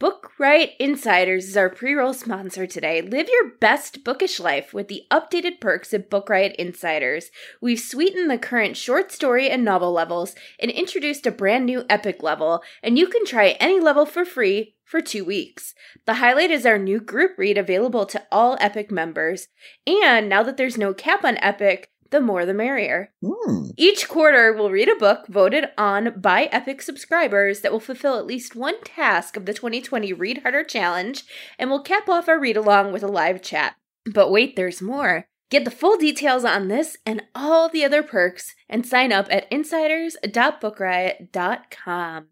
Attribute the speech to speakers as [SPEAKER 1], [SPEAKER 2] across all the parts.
[SPEAKER 1] Book Riot Insiders is our pre roll sponsor today. Live your best bookish life with the updated perks of Book Riot Insiders. We've sweetened the current short story and novel levels and introduced a brand new epic level, and you can try any level for free for two weeks. The highlight is our new group read available to all Epic members. And now that there's no cap on Epic, the more the merrier.
[SPEAKER 2] Hmm.
[SPEAKER 1] Each quarter, we'll read a book voted on by Epic subscribers that will fulfill at least one task of the 2020 Read Harder Challenge, and we'll cap off our read along with a live chat. But wait, there's more. Get the full details on this and all the other perks and sign up at insiders.bookriot.com.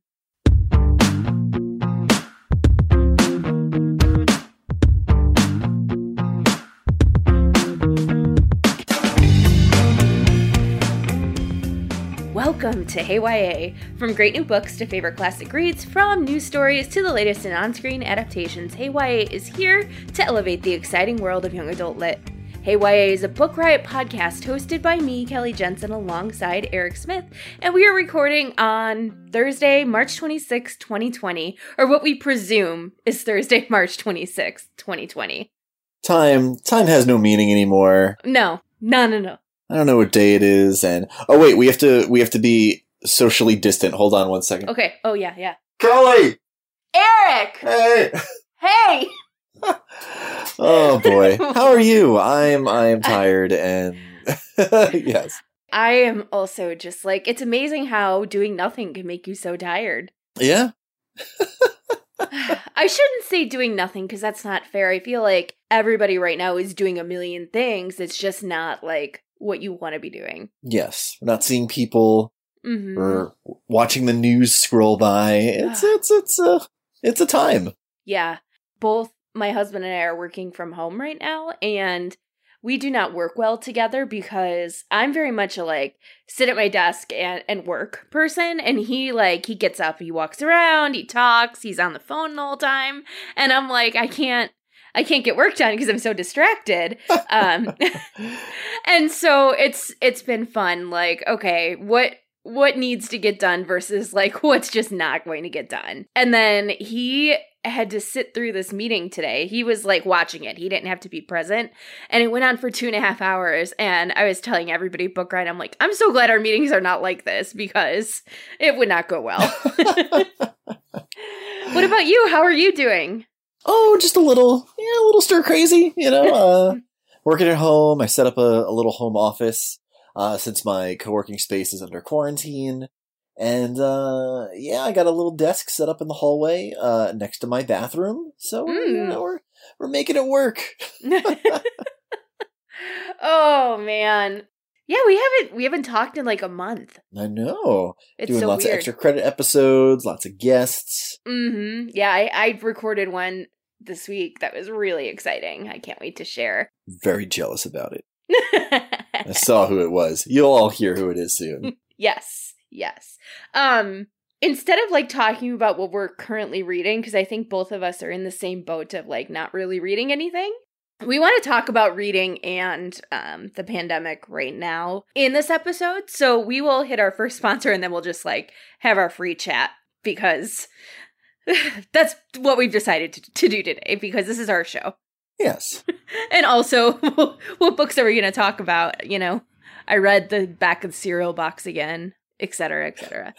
[SPEAKER 1] Welcome to Hey YA. From great new books to favorite classic reads, from news stories to the latest in on screen adaptations, Hey YA is here to elevate the exciting world of young adult lit. Hey YA is a Book Riot podcast hosted by me, Kelly Jensen, alongside Eric Smith, and we are recording on Thursday, March 26, 2020, or what we presume is Thursday, March 26, 2020.
[SPEAKER 2] Time time has no meaning anymore.
[SPEAKER 1] No, no, no, no.
[SPEAKER 2] I don't know what day it is, and oh wait, we have to we have to be socially distant. Hold on one second.
[SPEAKER 1] Okay, oh yeah, yeah.
[SPEAKER 2] Kelly,
[SPEAKER 1] Eric!
[SPEAKER 2] hey.
[SPEAKER 1] Hey!
[SPEAKER 2] oh boy, how are you? I'm I'm tired and yes,
[SPEAKER 1] I am also just like, it's amazing how doing nothing can make you so tired.
[SPEAKER 2] yeah.
[SPEAKER 1] I shouldn't say doing nothing because that's not fair. I feel like everybody right now is doing a million things. It's just not like what you want to be doing.
[SPEAKER 2] Yes, we're not seeing people.
[SPEAKER 1] hmm
[SPEAKER 2] We're watching the news scroll by. It's it's it's a it's a time.
[SPEAKER 1] Yeah. Both my husband and I are working from home right now, and we do not work well together because I'm very much a like sit at my desk and, and work person. And he like he gets up, he walks around, he talks, he's on the phone the whole time. And I'm like, I can't I can't get work done because I'm so distracted. Um and so it's it's been fun like okay what what needs to get done versus like what's just not going to get done? And then he had to sit through this meeting today. He was like watching it. He didn't have to be present. And it went on for two and a half hours. And i was telling everybody Book Riot i'm like i'm so glad our meetings are not like this because it would not go well. What about you? How are you doing
[SPEAKER 2] oh, just a little, yeah, a little stir crazy, you know. Uh, working at home, I set up a, a little home office uh, since my co-working space is under quarantine, and uh, yeah, I got a little desk set up in the hallway uh, next to my bathroom, so uh, you
[SPEAKER 1] Mm.
[SPEAKER 2] know, we're we're making it work.
[SPEAKER 1] oh man yeah we haven't we haven't talked in like a month
[SPEAKER 2] I know,
[SPEAKER 1] it's
[SPEAKER 2] doing
[SPEAKER 1] so
[SPEAKER 2] lots
[SPEAKER 1] weird
[SPEAKER 2] of extra credit episodes, lots of guests.
[SPEAKER 1] hmm Yeah, I, I recorded one this week that was really exciting. I can't wait to share.
[SPEAKER 2] Very jealous about it. I saw who it was. You'll all hear who it is soon.
[SPEAKER 1] yes, yes. Um, instead of like talking about what we're currently reading, because I think both of us are in the same boat of like not really reading anything. We want to talk about reading and um, the pandemic right now in this episode. So we will hit our first sponsor and then we'll just like have our free chat because that's what we've decided to, to do today because this is our show.
[SPEAKER 2] yes.
[SPEAKER 1] And also, what books are we going to talk about? You know, I read the back of the cereal box again, et cetera, et cetera.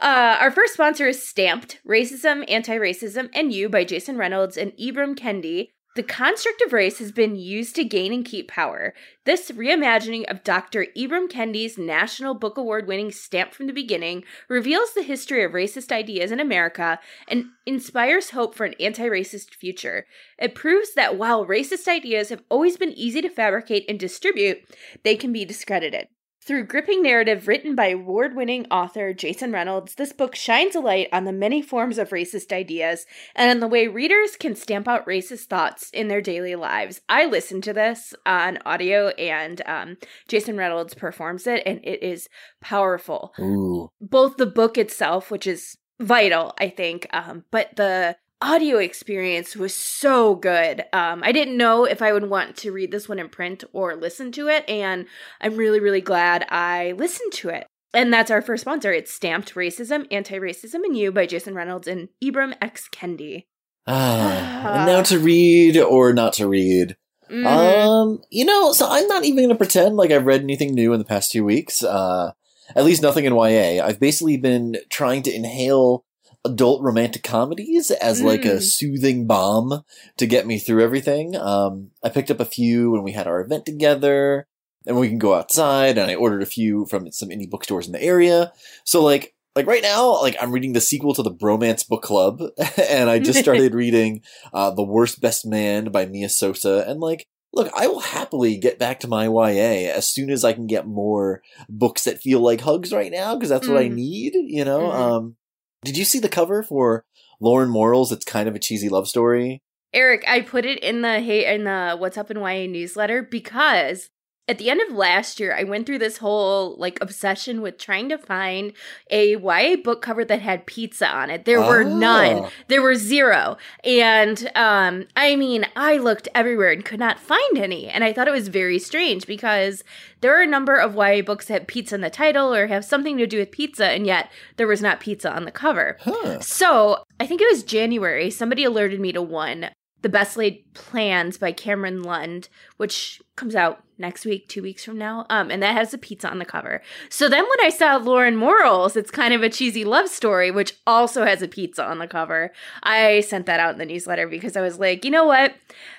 [SPEAKER 1] Uh, our first sponsor is Stamped Racism, Anti Racism, and You by Jason Reynolds and Ibram Kendi. The construct of race has been used to gain and keep power. This reimagining of Dr. Ibram Kendi's National Book Award winning Stamped from the Beginning reveals the history of racist ideas in America and inspires hope for an anti racist future. It proves that while racist ideas have always been easy to fabricate and distribute, they can be discredited. Through gripping narrative written by award winning author Jason Reynolds, this book shines a light on the many forms of racist ideas and on the way readers can stamp out racist thoughts in their daily lives. I listened to this on audio and um, Jason Reynolds performs it, and it is powerful.
[SPEAKER 2] Ooh.
[SPEAKER 1] Both the book itself, which is vital, I think, um, but the audio experience was so good. Um, I didn't know if I would want to read this one in print or listen to it, and I'm really, really glad I listened to it. And that's our first sponsor. It's Stamped Racism, Anti Racism and You by Jason Reynolds and Ibram X. Kendi.
[SPEAKER 2] Ah, and now to read or not to read.
[SPEAKER 1] Mm.
[SPEAKER 2] Um, you know, so I'm not even going to pretend like I've read anything new in the past two weeks. Uh, at least nothing in YA. I've basically been trying to inhale adult romantic comedies as like a
[SPEAKER 1] Mm.
[SPEAKER 2] soothing bomb to get me through everything. Um, I picked up a few when we had our event together and we can go outside and I ordered a few from some indie bookstores in the area. So like, like right now, like I'm reading the sequel to the Bromance Book Club and I just started reading, uh, The Worst Best Man by Mia Sosa and like, Look, I will happily get back to my YA as soon as I can get more books that feel like hugs right now, because that's what I
[SPEAKER 1] Mm.
[SPEAKER 2] need, you know?
[SPEAKER 1] Mhm.
[SPEAKER 2] Um, did you see the cover for Lauren Morrill's? It's kind of a cheesy love story.
[SPEAKER 1] Eric, I put it in the hey in the What's Up in YA newsletter because at the end of last year, I went through this whole like obsession with trying to find a YA book cover that had pizza on it. There were none.
[SPEAKER 2] Oh.
[SPEAKER 1] There were zero. And um I mean, I looked everywhere and could not find any. And I thought it was very strange because there are a number of YA books that have pizza in the title or have something to do with pizza and yet there was not pizza on the cover.
[SPEAKER 2] Huh.
[SPEAKER 1] So I think it was January. Somebody alerted me to one, The Best Laid Plans by Cameron Lund, which comes out next week, two weeks from now. Um, and that has a pizza on the cover. So then when I saw Lauren Morrill's, it's kind of a cheesy love story, which also has a pizza on the cover. I sent that out in the newsletter because I was like, you know what?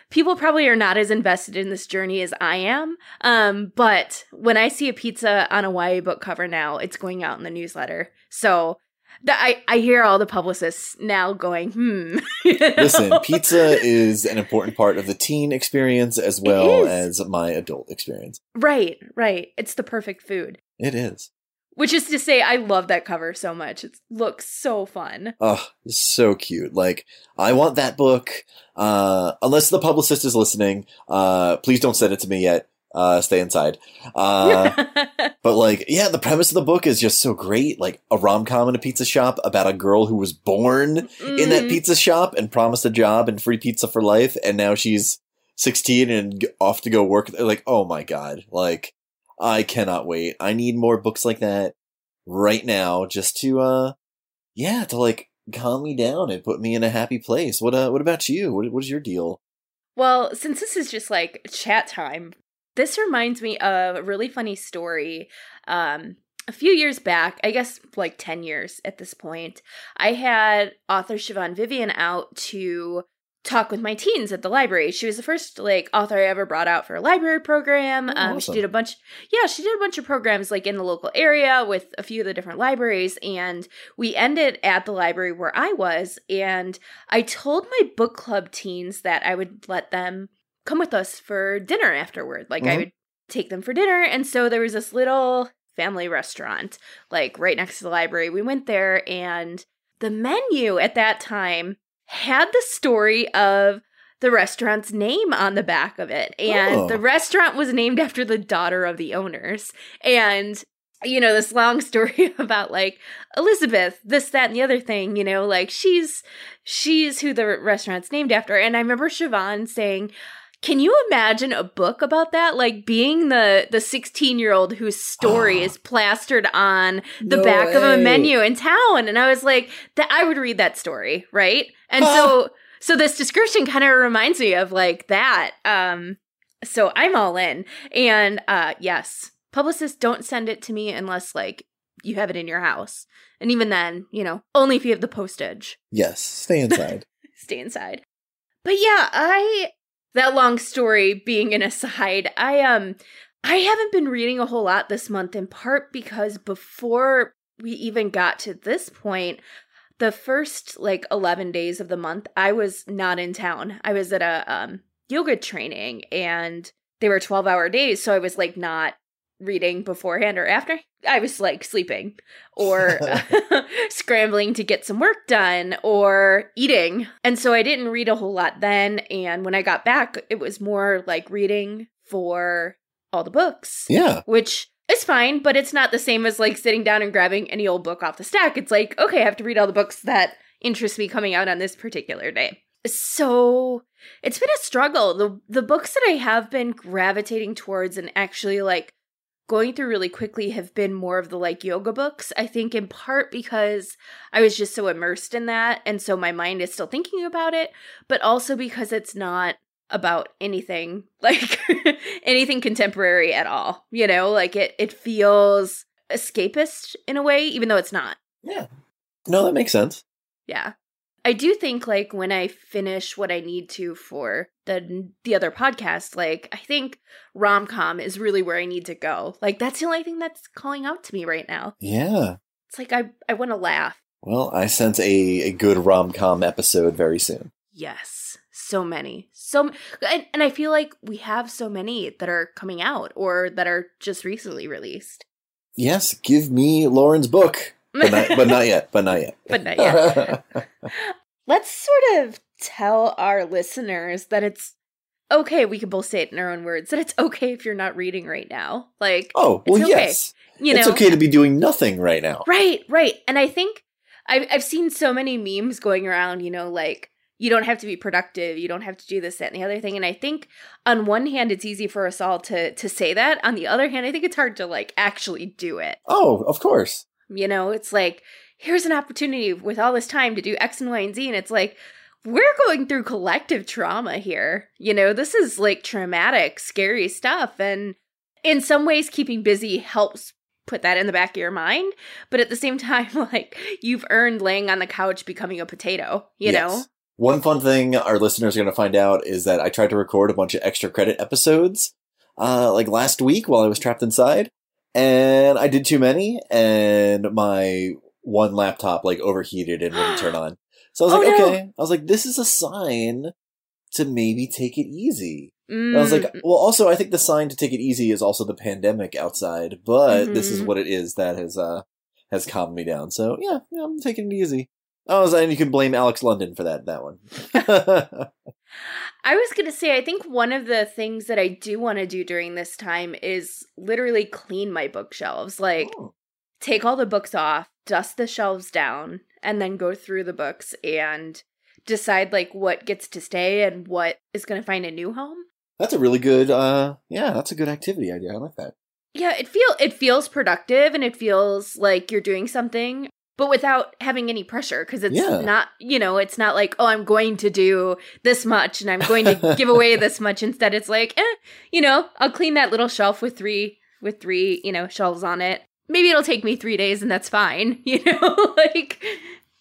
[SPEAKER 1] People probably are not as invested in this journey as I am. Um, but when I see a pizza on a YA book cover now, it's going out in the newsletter. So I, I hear all the publicists now going, hmm.
[SPEAKER 2] Listen, pizza is an important part of the teen experience as well as my adult experience.
[SPEAKER 1] Right, right. It's the perfect food.
[SPEAKER 2] It is.
[SPEAKER 1] Which is to say, I love that cover so much. It looks so fun.
[SPEAKER 2] Oh, so cute. Like, I want that book. Uh, unless the publicist is listening, uh, please don't send it to me yet. Uh, stay inside. Uh, But like, yeah, the premise of the book is just so great. Like a rom com in a pizza shop about a girl who was born in that
[SPEAKER 1] Mhm.
[SPEAKER 2] pizza shop and promised a job and free pizza for life, and now she's sixteen and off to go work. Like, oh my god! Like, I cannot wait. I need more books like that right now, just to, uh, yeah, to like calm me down and put me in a happy place. What, uh, what about you? What, what is your deal?
[SPEAKER 1] Well, since this is just like chat time, this reminds me of a really funny story. Um, a few years back, I guess like 10 years at this point, I had author Siobhan Vivian out to talk with my teens at the library. She was the first like author I ever brought out for a library program.
[SPEAKER 2] Oh,
[SPEAKER 1] um,
[SPEAKER 2] awesome.
[SPEAKER 1] She did a bunch, yeah, she did a bunch of programs like in the local area with a few of the different libraries. And we ended at the library where I was. And I told my book club teens that I would let them come with us for dinner afterward. Like I
[SPEAKER 2] Mhm.
[SPEAKER 1] would take them for dinner. And so there was this little family restaurant, like right next to the library. We went there, and the menu at that time had the story of the restaurant's name on the back of it. And
[SPEAKER 2] Oh.
[SPEAKER 1] the restaurant was named after the daughter of the owners. And you know, this long story about like Elizabeth, this, that, and the other thing, you know, like she's she's who the restaurant's named after. And I remember Siobhan saying, can you imagine a book about that? Like being the the 16 year old whose story
[SPEAKER 2] Ah.
[SPEAKER 1] is plastered on the
[SPEAKER 2] No
[SPEAKER 1] back of a menu in town. And I was like, that I would read that story, right? And so so this description kind of reminds me of like that. Um so I'm all in. And uh yes, publicists don't send it to me unless like you have it in your house. And even then, you know, only if you have the postage
[SPEAKER 2] Yes, stay inside.
[SPEAKER 1] stay inside. But yeah, I that long story being an aside, I um I haven't been reading a whole lot this month in part because before we even got to this point, the first like 11 days of the month, I was not in town. I was at a um yoga training and they were 12-hour days, so I was like not reading beforehand or after. I was like sleeping or scrambling to get some work done or eating. And so I didn't read a whole lot then. And when I got back, it was more like reading for all the books.
[SPEAKER 2] Yeah.
[SPEAKER 1] Which is fine, but it's not the same as like sitting down and grabbing any old book off the stack. It's like, okay, I have to read all the books that interest me coming out on this particular day. So it's been a struggle. The the books that I have been gravitating towards and actually like going through really quickly have been more of the like yoga books. I think in part because I was just so immersed in that and so my mind is still thinking about it, but also because it's not about anything like anything contemporary at all. You know, like it it feels escapist in a way even though it's not.
[SPEAKER 2] Yeah. No, that makes sense.
[SPEAKER 1] Yeah. I do think like when I finish what I need to for the the other podcast, like I think rom com is really where I need to go. Like that's the only thing that's calling out to me right now.
[SPEAKER 2] Yeah.
[SPEAKER 1] It's like I I want to laugh.
[SPEAKER 2] Well, I sense a, a good rom com episode very soon.
[SPEAKER 1] Yes, so many, so and, and I feel like we have so many that are coming out or that are just recently released.
[SPEAKER 2] Yes, give me Lauren's book. But not, but not yet. But not yet.
[SPEAKER 1] but not yet. Let's sort of tell our listeners that it's okay. We can both say it in our own words that it's okay if you're not reading right now. Like,
[SPEAKER 2] oh, well,
[SPEAKER 1] okay.
[SPEAKER 2] yes.
[SPEAKER 1] you know,
[SPEAKER 2] It's okay to be doing nothing right now.
[SPEAKER 1] right, right. And I think I've I've seen so many memes going around. You know, like you don't have to be productive. You don't have to do this, that, and the other thing. And I think on one hand, it's easy for us all to to say that. On the other hand, I think it's hard to like actually do it.
[SPEAKER 2] Oh, of course.
[SPEAKER 1] You know, it's like, here's an opportunity with all this time to do X and Y and Z. And it's like, we're going through collective trauma here. You know, this is like traumatic, scary stuff. And in some ways, keeping busy helps put that in the back of your mind. But at the same time, like, you've earned laying on the couch becoming a potato, you
[SPEAKER 2] Yes.
[SPEAKER 1] know?
[SPEAKER 2] One fun thing our listeners are going to find out is that I tried to record a bunch of extra credit episodes, uh, like last week while I was trapped inside, and I did too many, and my one laptop like overheated and wouldn't turn on. So I was
[SPEAKER 1] Oh,
[SPEAKER 2] like,
[SPEAKER 1] no.
[SPEAKER 2] okay. I was like, this is a sign to maybe take it easy.
[SPEAKER 1] Mm,
[SPEAKER 2] I was like, well, also, I think the sign to take it easy is also the pandemic outside, but this is
[SPEAKER 1] Mhm.
[SPEAKER 2] what it is that has uh has calmed me down. So yeah, yeah I'm taking it easy. Oh, and you can blame Alex London for that that one.
[SPEAKER 1] I was going to say, I think one of the things that I do want to do during this time is literally clean my bookshelves. Like,
[SPEAKER 2] Oh.
[SPEAKER 1] take all the books off, dust the shelves down, and then go through the books and decide like what gets to stay and what is going to find a new home.
[SPEAKER 2] That's a really good. uh Yeah, that's a good activity idea. I like that.
[SPEAKER 1] Yeah, it feel it feels productive and it feels like you're doing something, but without having any pressure because it's
[SPEAKER 2] Yeah.
[SPEAKER 1] not, you know, it's not like, oh, I'm going to do this much and I'm going to give away this much. Instead, it's like, eh, you know, I'll clean that little shelf with three with three, you know, shelves on it. Maybe it'll take me three days and that's fine. You know, like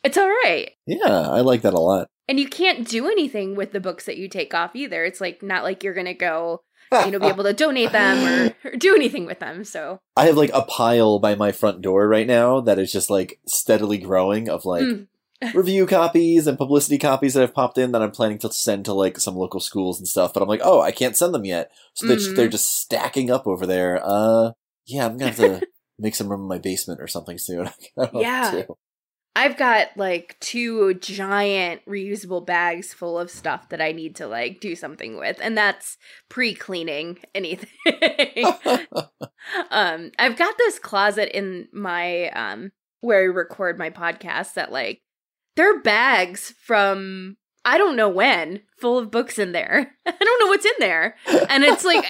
[SPEAKER 1] it's all right.
[SPEAKER 2] Yeah, I like that a lot.
[SPEAKER 1] And you can't do anything with the books that you take off either. It's like not like you're gonna go, you know, be able to donate them or, or do anything with them. So
[SPEAKER 2] I have like a pile by my front door right now that is just like steadily growing of like
[SPEAKER 1] Mm.
[SPEAKER 2] review copies and publicity copies that have popped in that I'm planning to send to like some local schools and stuff. But I'm like, oh, I can't send them yet, so they're, just,
[SPEAKER 1] Mhm.
[SPEAKER 2] they're just stacking up over there. Uh, yeah, I'm gonna have to make some room in my basement or something soon. I don't know what to
[SPEAKER 1] Yeah.
[SPEAKER 2] do.
[SPEAKER 1] I've got like two giant reusable bags full of stuff that I need to like do something with, and that's pre-cleaning anything. um, I've got this closet in my um where I record my podcast that like there are bags from I don't know when full of books in there. I don't know what's in there. And it's like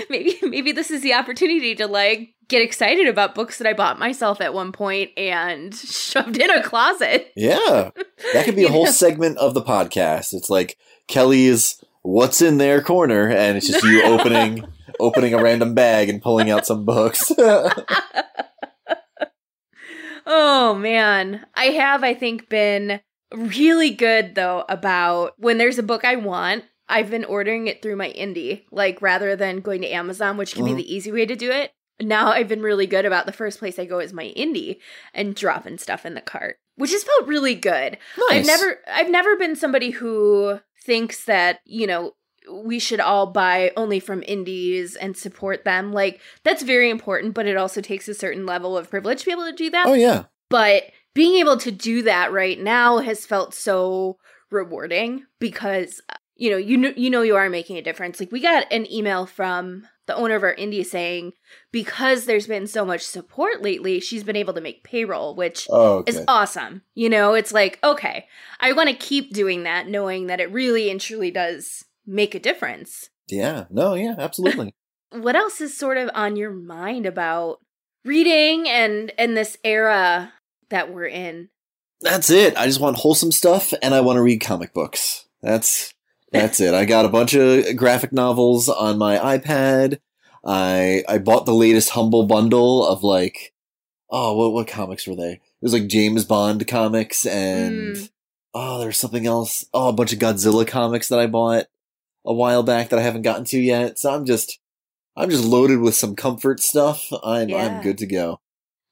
[SPEAKER 1] maybe maybe this is the opportunity to like get excited about books that I bought myself at one point and shoved in a closet.
[SPEAKER 2] Yeah, that could be a whole
[SPEAKER 1] know?
[SPEAKER 2] segment of the podcast. It's like Kelly's "What's in Their" corner, and it's just you opening opening a random bag and pulling out some books.
[SPEAKER 1] Oh man. I have, I think, been really good though about when there's a book I want, I've been ordering it through my indie, like rather than going to Amazon, which can
[SPEAKER 2] Mhm.
[SPEAKER 1] be the easy way to do it. Now I've been really good about the first place I go is my indie and dropping stuff in the cart, which has felt really good. I've never I've never been somebody who thinks that, you know, we should all buy only from indies and support them. Like that's very important, but it also takes a certain level of privilege to be able to do that.
[SPEAKER 2] Oh yeah.
[SPEAKER 1] But being able to do that right now has felt so rewarding because you know you know you know you are making a difference. Like we got an email from the owner of our indie saying because there's been so much support lately, she's been able to make payroll, which
[SPEAKER 2] Oh, okay.
[SPEAKER 1] is awesome. You know, it's like, okay, I want to keep doing that, knowing that it really and truly does make a difference.
[SPEAKER 2] yeah. No. Yeah. Absolutely.
[SPEAKER 1] What else is sort of on your mind about reading and and this era that we're in?
[SPEAKER 2] That's it. I just want wholesome stuff, and I want to read comic books. That's that's it. I got a bunch of graphic novels on my iPad. I I bought the latest Humble bundle of like, oh, what what comics were they? It was like James Bond comics and
[SPEAKER 1] Mm.
[SPEAKER 2] oh, there's something else. Oh, a bunch of Godzilla comics that I bought a while back that I haven't gotten to yet. So I'm just I'm just loaded with some comfort stuff. I'm
[SPEAKER 1] Yeah.
[SPEAKER 2] I'm good to go.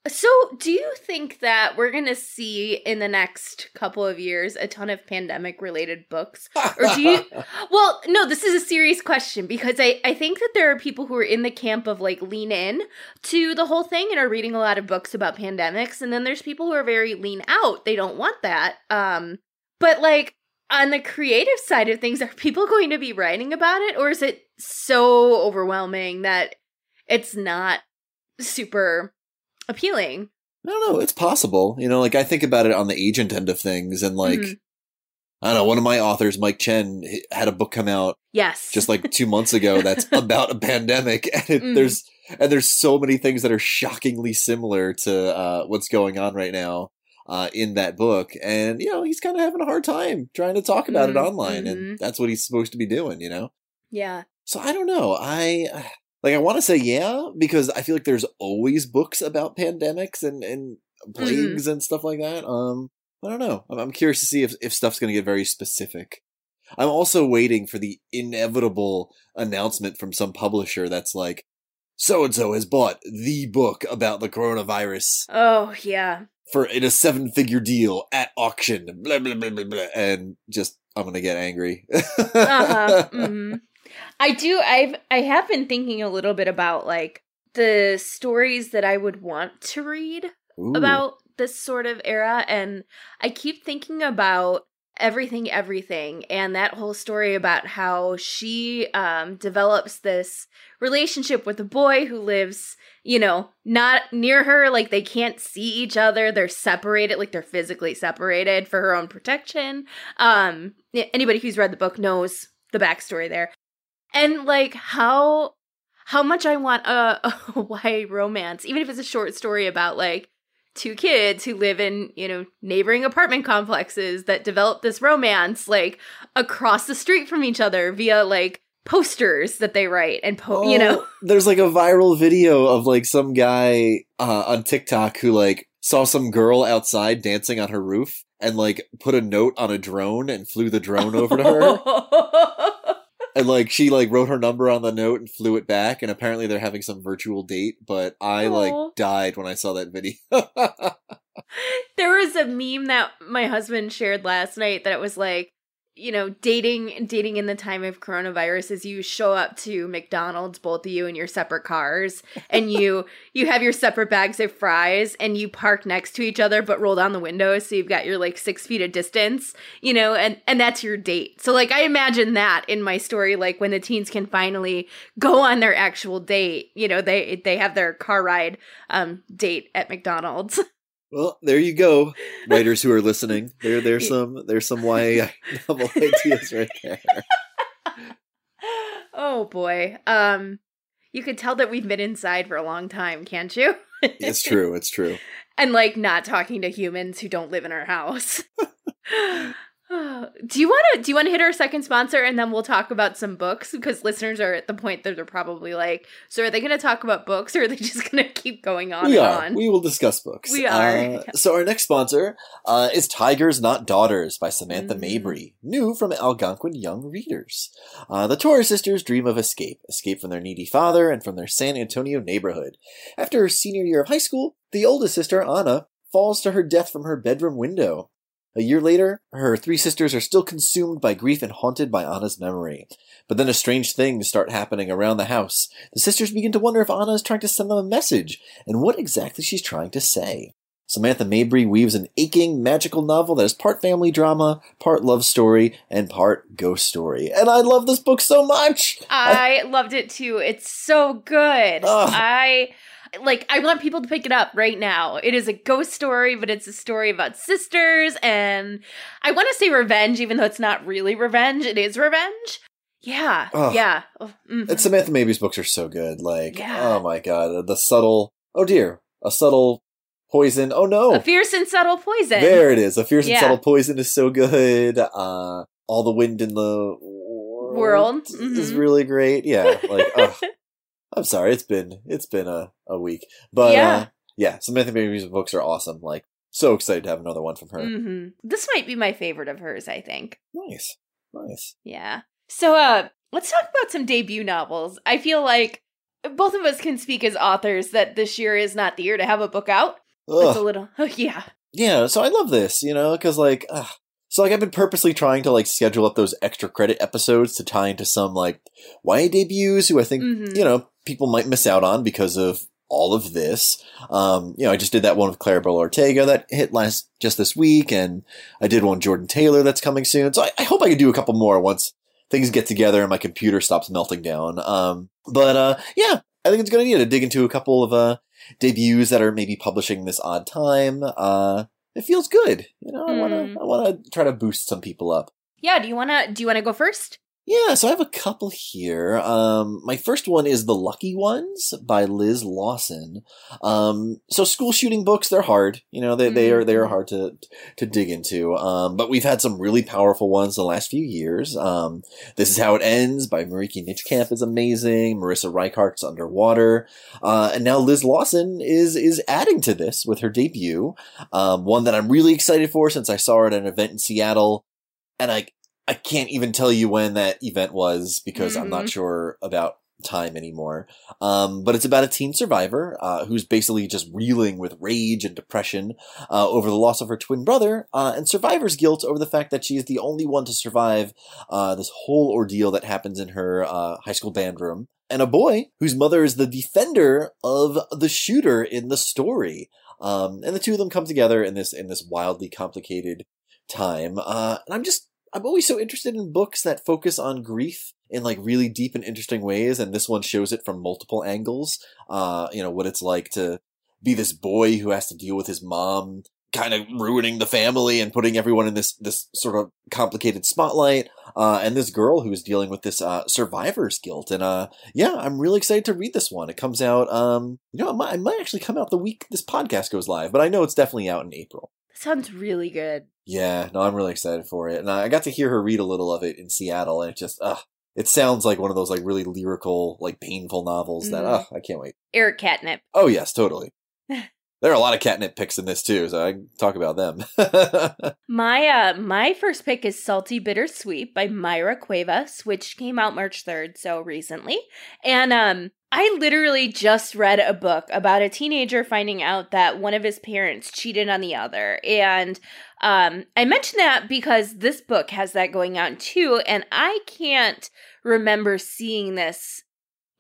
[SPEAKER 1] So, do you think that we're going to see in the next couple of years a ton of pandemic related books? Or do you Well, no, this is a serious question because I, I think that there are people who are in the camp of like lean in to the whole thing and are reading a lot of books about pandemics. And then there's people who are very lean out. They don't want that. Um, but like on the creative side of things, are people going to be writing about it? Or is it so overwhelming that it's not super appealing?
[SPEAKER 2] I don't know. It's possible. You know, like I think about it on the agent end of things, and like
[SPEAKER 1] Mhm.
[SPEAKER 2] I don't know. One of my authors, Mike Chen, had a book come out
[SPEAKER 1] Yes.
[SPEAKER 2] just like two months ago that's about a pandemic, and it,
[SPEAKER 1] Mm.
[SPEAKER 2] there's and there's so many things that are shockingly similar to uh, what's going on right now uh, in that book, and you know he's kind of having a hard time trying to talk about it
[SPEAKER 1] Mhm,
[SPEAKER 2] online,
[SPEAKER 1] mhm.
[SPEAKER 2] and that's what he's supposed to be doing. You know.
[SPEAKER 1] yeah.
[SPEAKER 2] So I don't know. I like I want to say yeah because I feel like there's always books about pandemics and and plagues and stuff like that. Um, I don't know. I'm, I'm curious to see if if stuff's going to get very specific. I'm also waiting for the inevitable announcement from some publisher that's like, so and so has bought the book about the coronavirus
[SPEAKER 1] Oh, yeah.
[SPEAKER 2] for in a seven figure deal at auction. Blah blah blah blah blah, and just I'm gonna get angry.
[SPEAKER 1] uh-huh. hmm I do I've I have been thinking a little bit about like the stories that I would want to read
[SPEAKER 2] Ooh.
[SPEAKER 1] about this sort of era and I keep thinking about everything everything and that whole story about how she um develops this relationship with a boy who lives you know not near her like they can't see each other they're separated like they're physically separated for her own protection um anybody who's read the book knows the backstory there and like how how much i want a, a YA romance even if it's a short story about like two kids who live in you know neighboring apartment complexes that develop this romance like across the street from each other via like posters that they write and po- you know?
[SPEAKER 2] Oh, there's like a viral video of like some guy uh, on TikTok who like saw some girl outside dancing on her roof and like put a note on a drone and flew the drone over to her and like she like wrote her number on the note and flew it back and apparently they're having some virtual date but I
[SPEAKER 1] Aw.
[SPEAKER 2] like died when I saw that video.
[SPEAKER 1] there was a meme that my husband shared last night that it was like you know dating dating in the time of coronavirus is you show up to mcdonald's both of you in your separate cars and you you have your separate bags of fries and you park next to each other but roll down the windows so you've got your like six feet of distance you know and and that's your date. So like i imagine that in my story like when the teens can finally go on their actual date you know they they have their car ride um date at mcdonald's
[SPEAKER 2] well, there you go, writers who are listening. There there's some there's some YA novel ideas right there.
[SPEAKER 1] oh boy. Um you could tell that we've been inside for a long time, can't you?
[SPEAKER 2] It's true, it's true.
[SPEAKER 1] and like not talking to humans who don't live in our house. do you want to do you want to hit our second sponsor and then we'll talk about some books because listeners are at the point that they're probably like, so are they going to talk about books or are they just going to keep going on
[SPEAKER 2] we
[SPEAKER 1] and
[SPEAKER 2] are.
[SPEAKER 1] on?
[SPEAKER 2] We will discuss books.
[SPEAKER 1] We are.
[SPEAKER 2] Uh, so our next sponsor uh, is Tigers Not Daughters by Samantha
[SPEAKER 1] Mm.
[SPEAKER 2] Mabry, new from Algonquin Young Readers. Uh, the Torres sisters dream of escape, escape from their needy father and from their San Antonio neighborhood. After her senior year of high school, the oldest sister, Anna, falls to her death from her bedroom window. A year later, her three sisters are still consumed by grief and haunted by Anna's memory. But then a strange thing start happening around the house. The sisters begin to wonder if Anna is trying to send them a message and what exactly she's trying to say. Samantha Mabry weaves an aching, magical novel that is part family drama, part love story, and part ghost story. And I love this book so much!
[SPEAKER 1] I, I loved it too. It's so good.
[SPEAKER 2] Ugh.
[SPEAKER 1] I like I want people to pick it up right now. It is a ghost story, but it's a story about sisters and I want to say revenge even though it's not really revenge. It is revenge. Yeah.
[SPEAKER 2] Ugh.
[SPEAKER 1] Yeah. Oh, mhm.
[SPEAKER 2] And Samantha Mabry's books are so good. Like,
[SPEAKER 1] Yeah.
[SPEAKER 2] oh my god, the subtle, oh dear, a subtle poison. Oh no!
[SPEAKER 1] A fierce and subtle poison.
[SPEAKER 2] There it is. A fierce and subtle poison is so good. Uh, all the wind in the world,
[SPEAKER 1] World.
[SPEAKER 2] is
[SPEAKER 1] Mhm.
[SPEAKER 2] really great. Yeah, like ugh. I'm sorry, it's been it's been a, a week, but
[SPEAKER 1] Yeah.
[SPEAKER 2] uh, yeah, Samantha Mabry's books are awesome. Like, so excited to have another one from her.
[SPEAKER 1] hmm This might be my favorite of hers, I think.
[SPEAKER 2] Nice, nice.
[SPEAKER 1] Yeah. So uh let's talk about some debut novels. I feel like both of us can speak as authors that this year is not the year to have a book out. It's a little oh, yeah.
[SPEAKER 2] Yeah, so I love this, you know, because like, ugh. so like I've been purposely trying to like schedule up those extra credit episodes to tie into some like YA debuts who I think
[SPEAKER 1] Mhm.
[SPEAKER 2] you know people might miss out on because of all of this. Um, you know, I just did that one with Claribel Ortega that hit last just this week, and I did one Jordan Taylor that's coming soon. So I, I hope I can do a couple more once things get together and my computer stops melting down. Um, but uh, yeah, I think it's going to need to dig into a couple of uh, debuts that are maybe publishing this odd time. Uh, it feels good, you know. I want
[SPEAKER 1] Mm.
[SPEAKER 2] to, I want to try to boost some people up.
[SPEAKER 1] Yeah, do you wanna do you wanna go first?
[SPEAKER 2] Yeah, so I have a couple here. Um, my first one is The Lucky Ones by Liz Lawson. Um, so school shooting books, they're hard. You know, they, they are, they are hard to, to dig into. Um, but we've had some really powerful ones the last few years. Um, This is How It Ends by Marieke Nijkamp is amazing. Marisa Reichardt's Underwater. Uh, and now Liz Lawson is, is adding to this with her debut. Um, one that I'm really excited for since I saw her at an event in Seattle. And I, I can't even tell you when that event was because I'm not
[SPEAKER 1] Mhm.
[SPEAKER 2] sure about time anymore. Um, but it's about a teen survivor uh, who's basically just reeling with rage and depression uh, over the loss of her twin brother uh, and survivor's guilt over the fact that she is the only one to survive uh, this whole ordeal that happens in her uh, high school band room. And a boy whose mother is the defender of the shooter in the story. Um, and the two of them come together in this in this wildly complicated time. Uh, and I'm just I'm always so interested in books that focus on grief in like really deep and interesting ways, and this one shows it from multiple angles. Uh, you know what it's like to be this boy who has to deal with his mom kind of ruining the family and putting everyone in this this sort of complicated spotlight. Uh, and this girl who's dealing with this uh, survivor's guilt. And uh, yeah, I'm really excited to read this one. It comes out, um, you know, it might, it might actually come out the week this podcast goes live, but I know it's definitely out in April.
[SPEAKER 1] Sounds really good.
[SPEAKER 2] Yeah, no, I'm really excited for it. And I got to hear her read a little of it in Seattle, and it just, ugh, it sounds like one of those like really lyrical, like painful novels that,
[SPEAKER 1] Mhm.
[SPEAKER 2] ugh, I can't wait.
[SPEAKER 1] Eric Catnip.
[SPEAKER 2] Oh yes, totally. there are a lot of catnip picks in this too, so I talk about them.
[SPEAKER 1] My uh my first pick is Salty Bittersweet by Mayra Cuevas, which came out March 3rd, so recently. And um I literally just read a book about a teenager finding out that one of his parents cheated on the other. And um I mention that because this book has that going on too, and I can't remember seeing this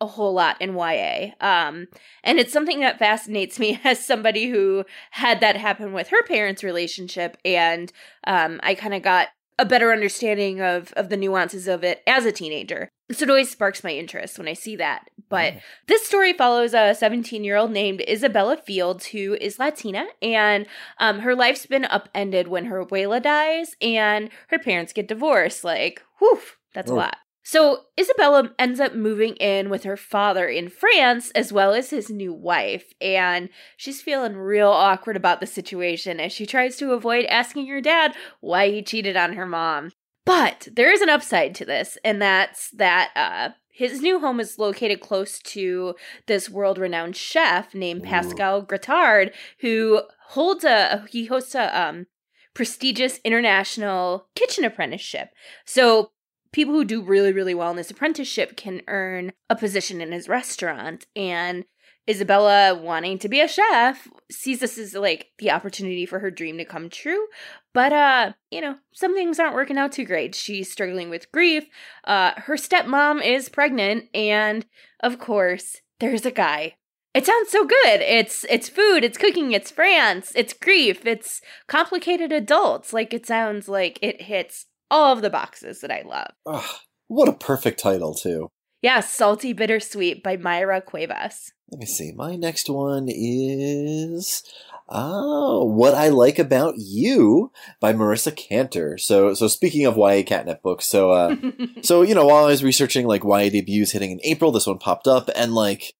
[SPEAKER 1] a whole lot in YA. Um and it's something that fascinates me as somebody who had that happen with her parents' relationship, and um, I kind of got a better understanding of of the nuances of it as a teenager. So it always sparks my interest when I see that. But this story follows a 17 year old named Isabella Fields who is Latina, and um, her life's been upended when her abuela dies and her parents get divorced. Like, whew, that's a lot. So Isabella ends up moving in with her father in France as well as his new wife, and she's feeling real awkward about the situation as she tries to avoid asking her dad why he cheated on her mom. But there is an upside to this, and that's that uh his new home is located close to this world-renowned chef named
[SPEAKER 2] Ooh.
[SPEAKER 1] Pascal Gratard, who holds a he hosts a um prestigious international kitchen apprenticeship. So people who do really, really well in this apprenticeship can earn a position in his restaurant. And Isabella, wanting to be a chef, sees this as like the opportunity for her dream to come true. But uh, you know, some things aren't working out too great. She's struggling with grief. Uh her stepmom is pregnant and of course, there's a guy. It sounds so good. It's it's food, it's cooking, it's France, it's grief, it's complicated adults. Like it sounds like it hits all of the boxes that I love.
[SPEAKER 2] Ugh, what a perfect title, too.
[SPEAKER 1] Yeah, Salty Bittersweet by Mayra Cuevas.
[SPEAKER 2] Let me see. My next one is Oh, What I Like About You by Marisa Kanter. So, so speaking of YA catnip books, so, uh, so, you know, while I was researching like YA debuts hitting in April, this one popped up and like,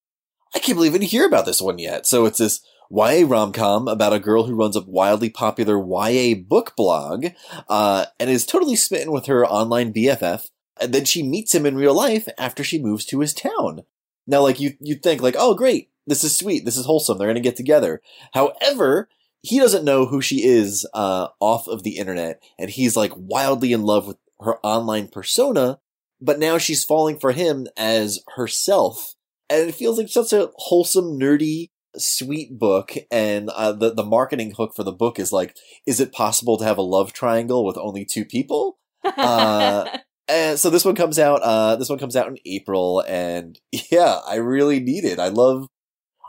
[SPEAKER 2] I can't believe I didn't hear about this one yet. So it's this YA rom-com about a girl who runs a wildly popular YA book blog, uh, and is totally smitten with her online BFF. And then she meets him in real life after she moves to his town. Now, like you, you'd think like, oh, great, this is sweet, this is wholesome, they're gonna get together. However, he doesn't know who she is uh, off of the internet, and he's like wildly in love with her online persona. But now she's falling for him as herself, and it feels like such a wholesome, nerdy, sweet book. And uh, the the marketing hook for the book is like, is it possible to have a love triangle with only two people? Uh, and so this one comes out. Uh, this one comes out in April, and yeah, I really need it. I love.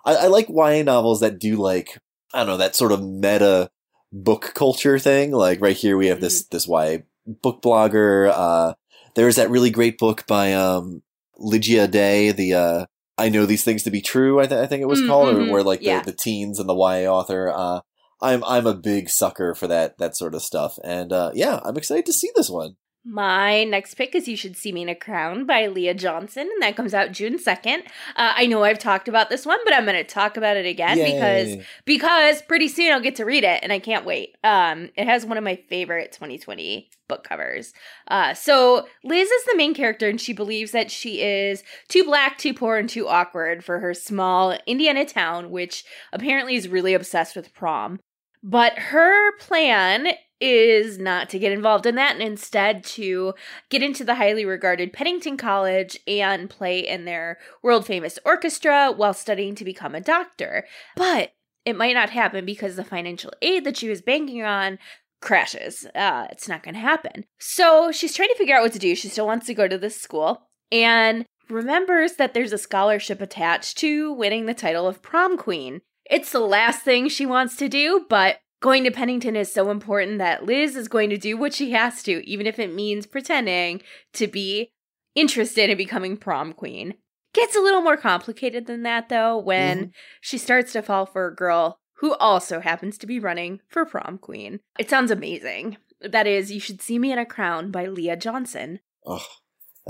[SPEAKER 2] I, I like YA novels that do like I don't know that sort of meta book culture thing. Like right here, we have this this YA book blogger. Uh, there's that really great book by um, Lygia Day, the uh, I know these things to be true. I, th- I think it was
[SPEAKER 1] Mm,
[SPEAKER 2] called, or where like
[SPEAKER 1] yeah.
[SPEAKER 2] the, the teens and the YA author. Uh, I'm I'm a big sucker for that that sort of stuff, and uh, yeah, I'm excited to see this one.
[SPEAKER 1] My next pick is You Should See Me in a Crown by Leah Johnson, and that comes out June 2nd. Uh, I know I've talked about this one, but I'm going to talk about it again because because pretty soon I'll get to read it and I can't wait. Um, it has one of my favorite 2020 book covers. Uh, so Liz is the main character and she believes that she is too black, too poor, and too awkward for her small Indiana town, which apparently is really obsessed with prom. But her plan is not to get involved in that and instead to get into the highly regarded Pennington College and play in their world famous orchestra while studying to become a doctor. But it might not happen because the financial aid that she was banking on crashes. Uh, it's not going to happen. So she's trying to figure out what to do. She still wants to go to this school and remembers that there's a scholarship attached to winning the title of prom queen. It's the last thing she wants to do, but going to Pennington is so important that Liz is going to do what she has to, even if it means pretending to be interested in becoming prom queen. Gets a little more complicated than that, though, when mm-hmm. she starts to fall for a girl who also happens to be running for prom queen. It sounds amazing. That is, You Should See Me in a Crown by Leah Johnson.
[SPEAKER 2] Oh,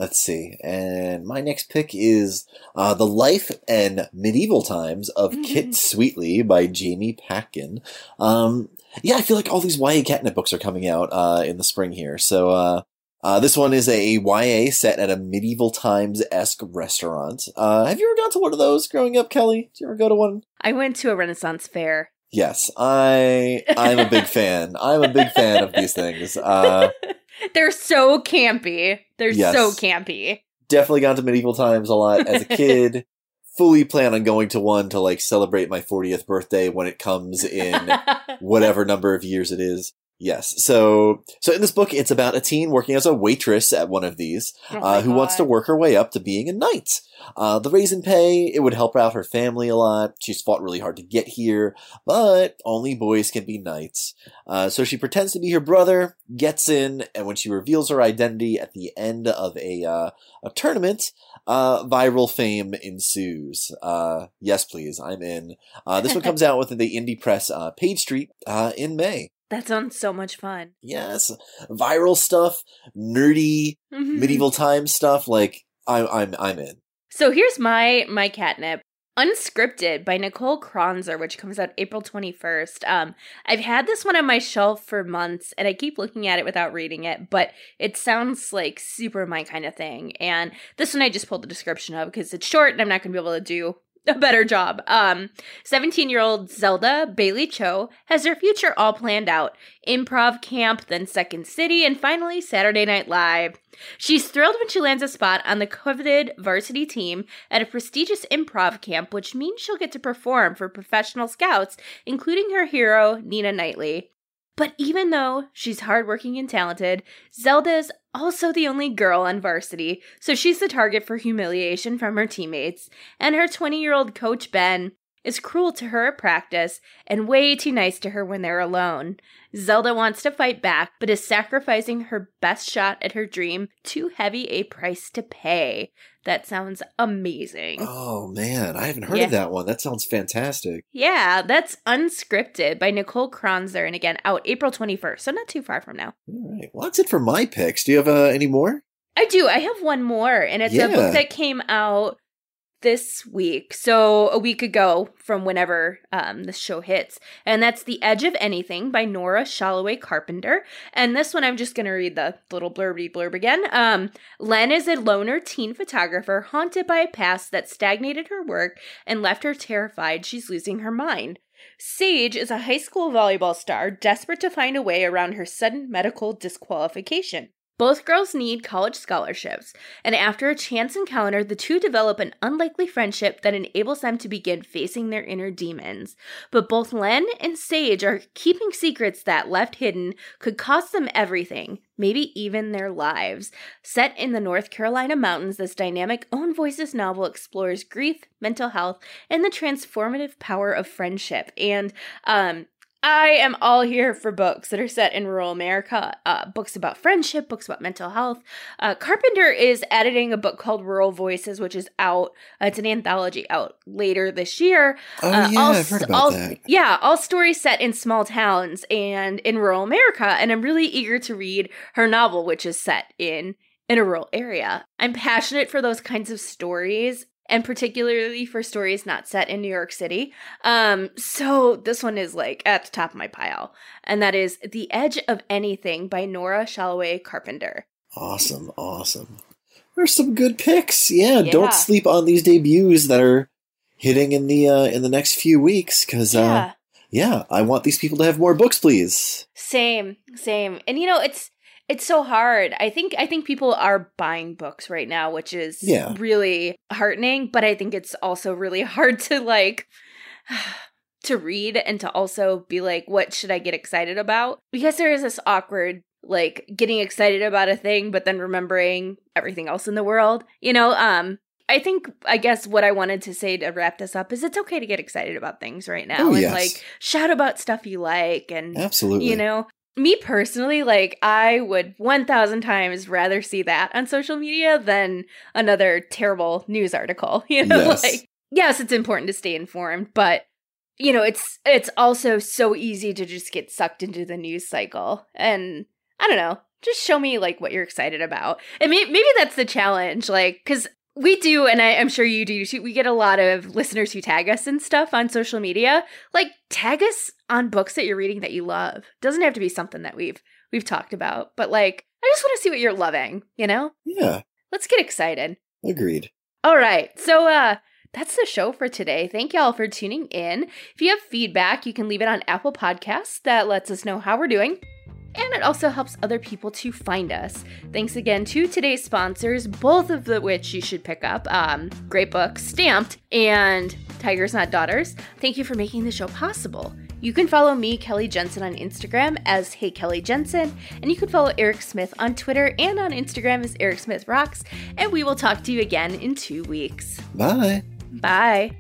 [SPEAKER 2] let's see. And my next pick is uh, The Life and Medieval Times of Kit Sweetly by Jamie Pacton. Um, yeah, I feel like all these YA catnip books are coming out uh, in the spring here. So uh, uh, this one is a YA set at a medieval times esque restaurant. Uh, have you ever gone to one of those growing up, Kelly? Did you ever go to one?
[SPEAKER 1] I went to a Renaissance fair.
[SPEAKER 2] Yes, I I'm a big fan. I'm a big fan of these things. Uh,
[SPEAKER 1] They're so campy. They're
[SPEAKER 2] Yes.
[SPEAKER 1] so campy.
[SPEAKER 2] definitely gone to medieval times a lot as a kid. Fully plan on going to one to like celebrate my 40th birthday when it comes in whatever number of years it is. Yes. So, so in this book, it's about a teen working as a waitress at one of these,
[SPEAKER 1] Oh
[SPEAKER 2] uh, who wants to work her way up to being a knight. Uh, the raise in pay, it would help out her family a lot. She's fought really hard to get here, but only boys can be knights. Uh, so she pretends to be her brother, gets in, and when she reveals her identity at the end of a, uh, a tournament, uh, viral fame ensues. Uh, yes, please, I'm in. Uh, this one comes out with the indie press, uh, Page Street, uh, in May.
[SPEAKER 1] That sounds so much fun.
[SPEAKER 2] Yes, viral stuff, nerdy, medieval time stuff. Like I'm, I'm, I'm in.
[SPEAKER 1] So here's my my catnip. Unscripted by Nicole Kronzer, which comes out April 21st. Um, I've had this one on my shelf for months and I keep looking at it without reading it, but it sounds like super my kind of thing. And this one I just pulled the description of because it's short and I'm not going to be able to do a better job. Um, 17 year old Zelda Bailey Cho has her future all planned out improv camp, then Second City, and finally Saturday Night Live. She's thrilled when she lands a spot on the coveted varsity team at a prestigious improv camp, which means she'll get to perform for professional scouts, including her hero, Nina Knightley. But even though she's hardworking and talented, Zelda is also the only girl on varsity, so she's the target for humiliation from her teammates. And her 20 year old coach, Ben, is cruel to her at practice and way too nice to her when they're alone. Zelda wants to fight back, but is sacrificing her best shot at her dream too heavy a price to pay. That sounds amazing.
[SPEAKER 2] Oh man, I haven't heard
[SPEAKER 1] Yeah.
[SPEAKER 2] of that one. That sounds fantastic.
[SPEAKER 1] Yeah, that's unscripted by Nicole Kronzer and again out April 21st, so not too far from now.
[SPEAKER 2] All right. Well, that's it for my picks. Do you have uh, any more?
[SPEAKER 1] I do. I have one more, and it's a book that came out this week. So a week ago from whenever um, the show hits. And that's The Edge of Anything by Nora Shalaway Carpenter. And this one I'm just gonna read the little blurby blurb again. Um, Len is a loner teen photographer haunted by a past that stagnated her work and left her terrified she's losing her mind. Sage is a high school volleyball star desperate to find a way around her sudden medical disqualification. Both girls need college scholarships, and after a chance encounter, the two develop an unlikely friendship that enables them to begin facing their inner demons. But both Len and Sage are keeping secrets that, left hidden, could cost them everything, maybe even their lives. Set in the North Carolina mountains, this dynamic Own Voices novel explores grief, mental health, and the transformative power of friendship. And um, I am all here for books that are set in rural America, uh, books about friendship, books about mental health. Uh, Carpenter is editing a book called Rural Voices, which is out. Uh, it's an anthology out later this year.
[SPEAKER 2] Oh
[SPEAKER 1] Uh,
[SPEAKER 2] yeah,
[SPEAKER 1] all
[SPEAKER 2] I've heard about
[SPEAKER 1] all-
[SPEAKER 2] that.
[SPEAKER 1] Yeah, all stories set in small towns and in rural America. And I'm really eager to read her novel, which is set in in a rural area. I'm passionate for those kinds of stories. And particularly for stories not set in New York City. Um, so this one is like at the top of my pile. And that is The Edge of Anything by Nora Shalaway Carpenter.
[SPEAKER 2] Awesome, awesome. There's some good picks. Yeah,
[SPEAKER 1] Yeah.
[SPEAKER 2] don't sleep on these debuts that are hitting in the uh, in the next few weeks because
[SPEAKER 1] Yeah.
[SPEAKER 2] uh, yeah, I want these people to have more books, please.
[SPEAKER 1] Same, same. And you know, it's it's so hard. I think I think people are buying books right now, which is
[SPEAKER 2] Yeah.
[SPEAKER 1] really heartening, but I think it's also really hard to like to read and to also be like what should I get excited about? Because there is this awkward like getting excited about a thing but then remembering everything else in the world. You know, um I think I guess what I wanted to say to wrap this up is it's okay to get excited about things right now
[SPEAKER 2] Oh,
[SPEAKER 1] and
[SPEAKER 2] yes.
[SPEAKER 1] like shout about stuff you like and
[SPEAKER 2] Absolutely.
[SPEAKER 1] you know, me personally, like, I would 1000 times rather see that on social media than another terrible news article. You know,
[SPEAKER 2] Yes.
[SPEAKER 1] like, yes, it's important to stay informed, but you know, it's it's also so easy to just get sucked into the news cycle. And I don't know, just show me like what you're excited about. And may- maybe that's the challenge, like, because we do, and I, I'm sure you do too. We get a lot of listeners who tag us and stuff on social media. Like, tag us on books that you're reading that you love. Doesn't have to be something that we've we've talked about, but like, I just want to see what you're loving. You know,
[SPEAKER 2] yeah,
[SPEAKER 1] let's get excited.
[SPEAKER 2] agreed.
[SPEAKER 1] All right. So uh that's the show for today. Thank y'all for tuning in. If you have feedback, you can leave it on Apple Podcasts. That lets us know how we're doing. And it also helps other people to find us. Thanks again to today's sponsors, both of the which you should pick up. Um, great book, Stamped, and Tigers Not Daughters. Thank you for making the show possible. You can follow me, Kelly Jensen, on Instagram as Hey Kelly Jensen, and you can follow Eric Smith on Twitter and on Instagram as Eric Smith Rocks. And we will talk to you again in two weeks.
[SPEAKER 2] Bye.
[SPEAKER 1] Bye.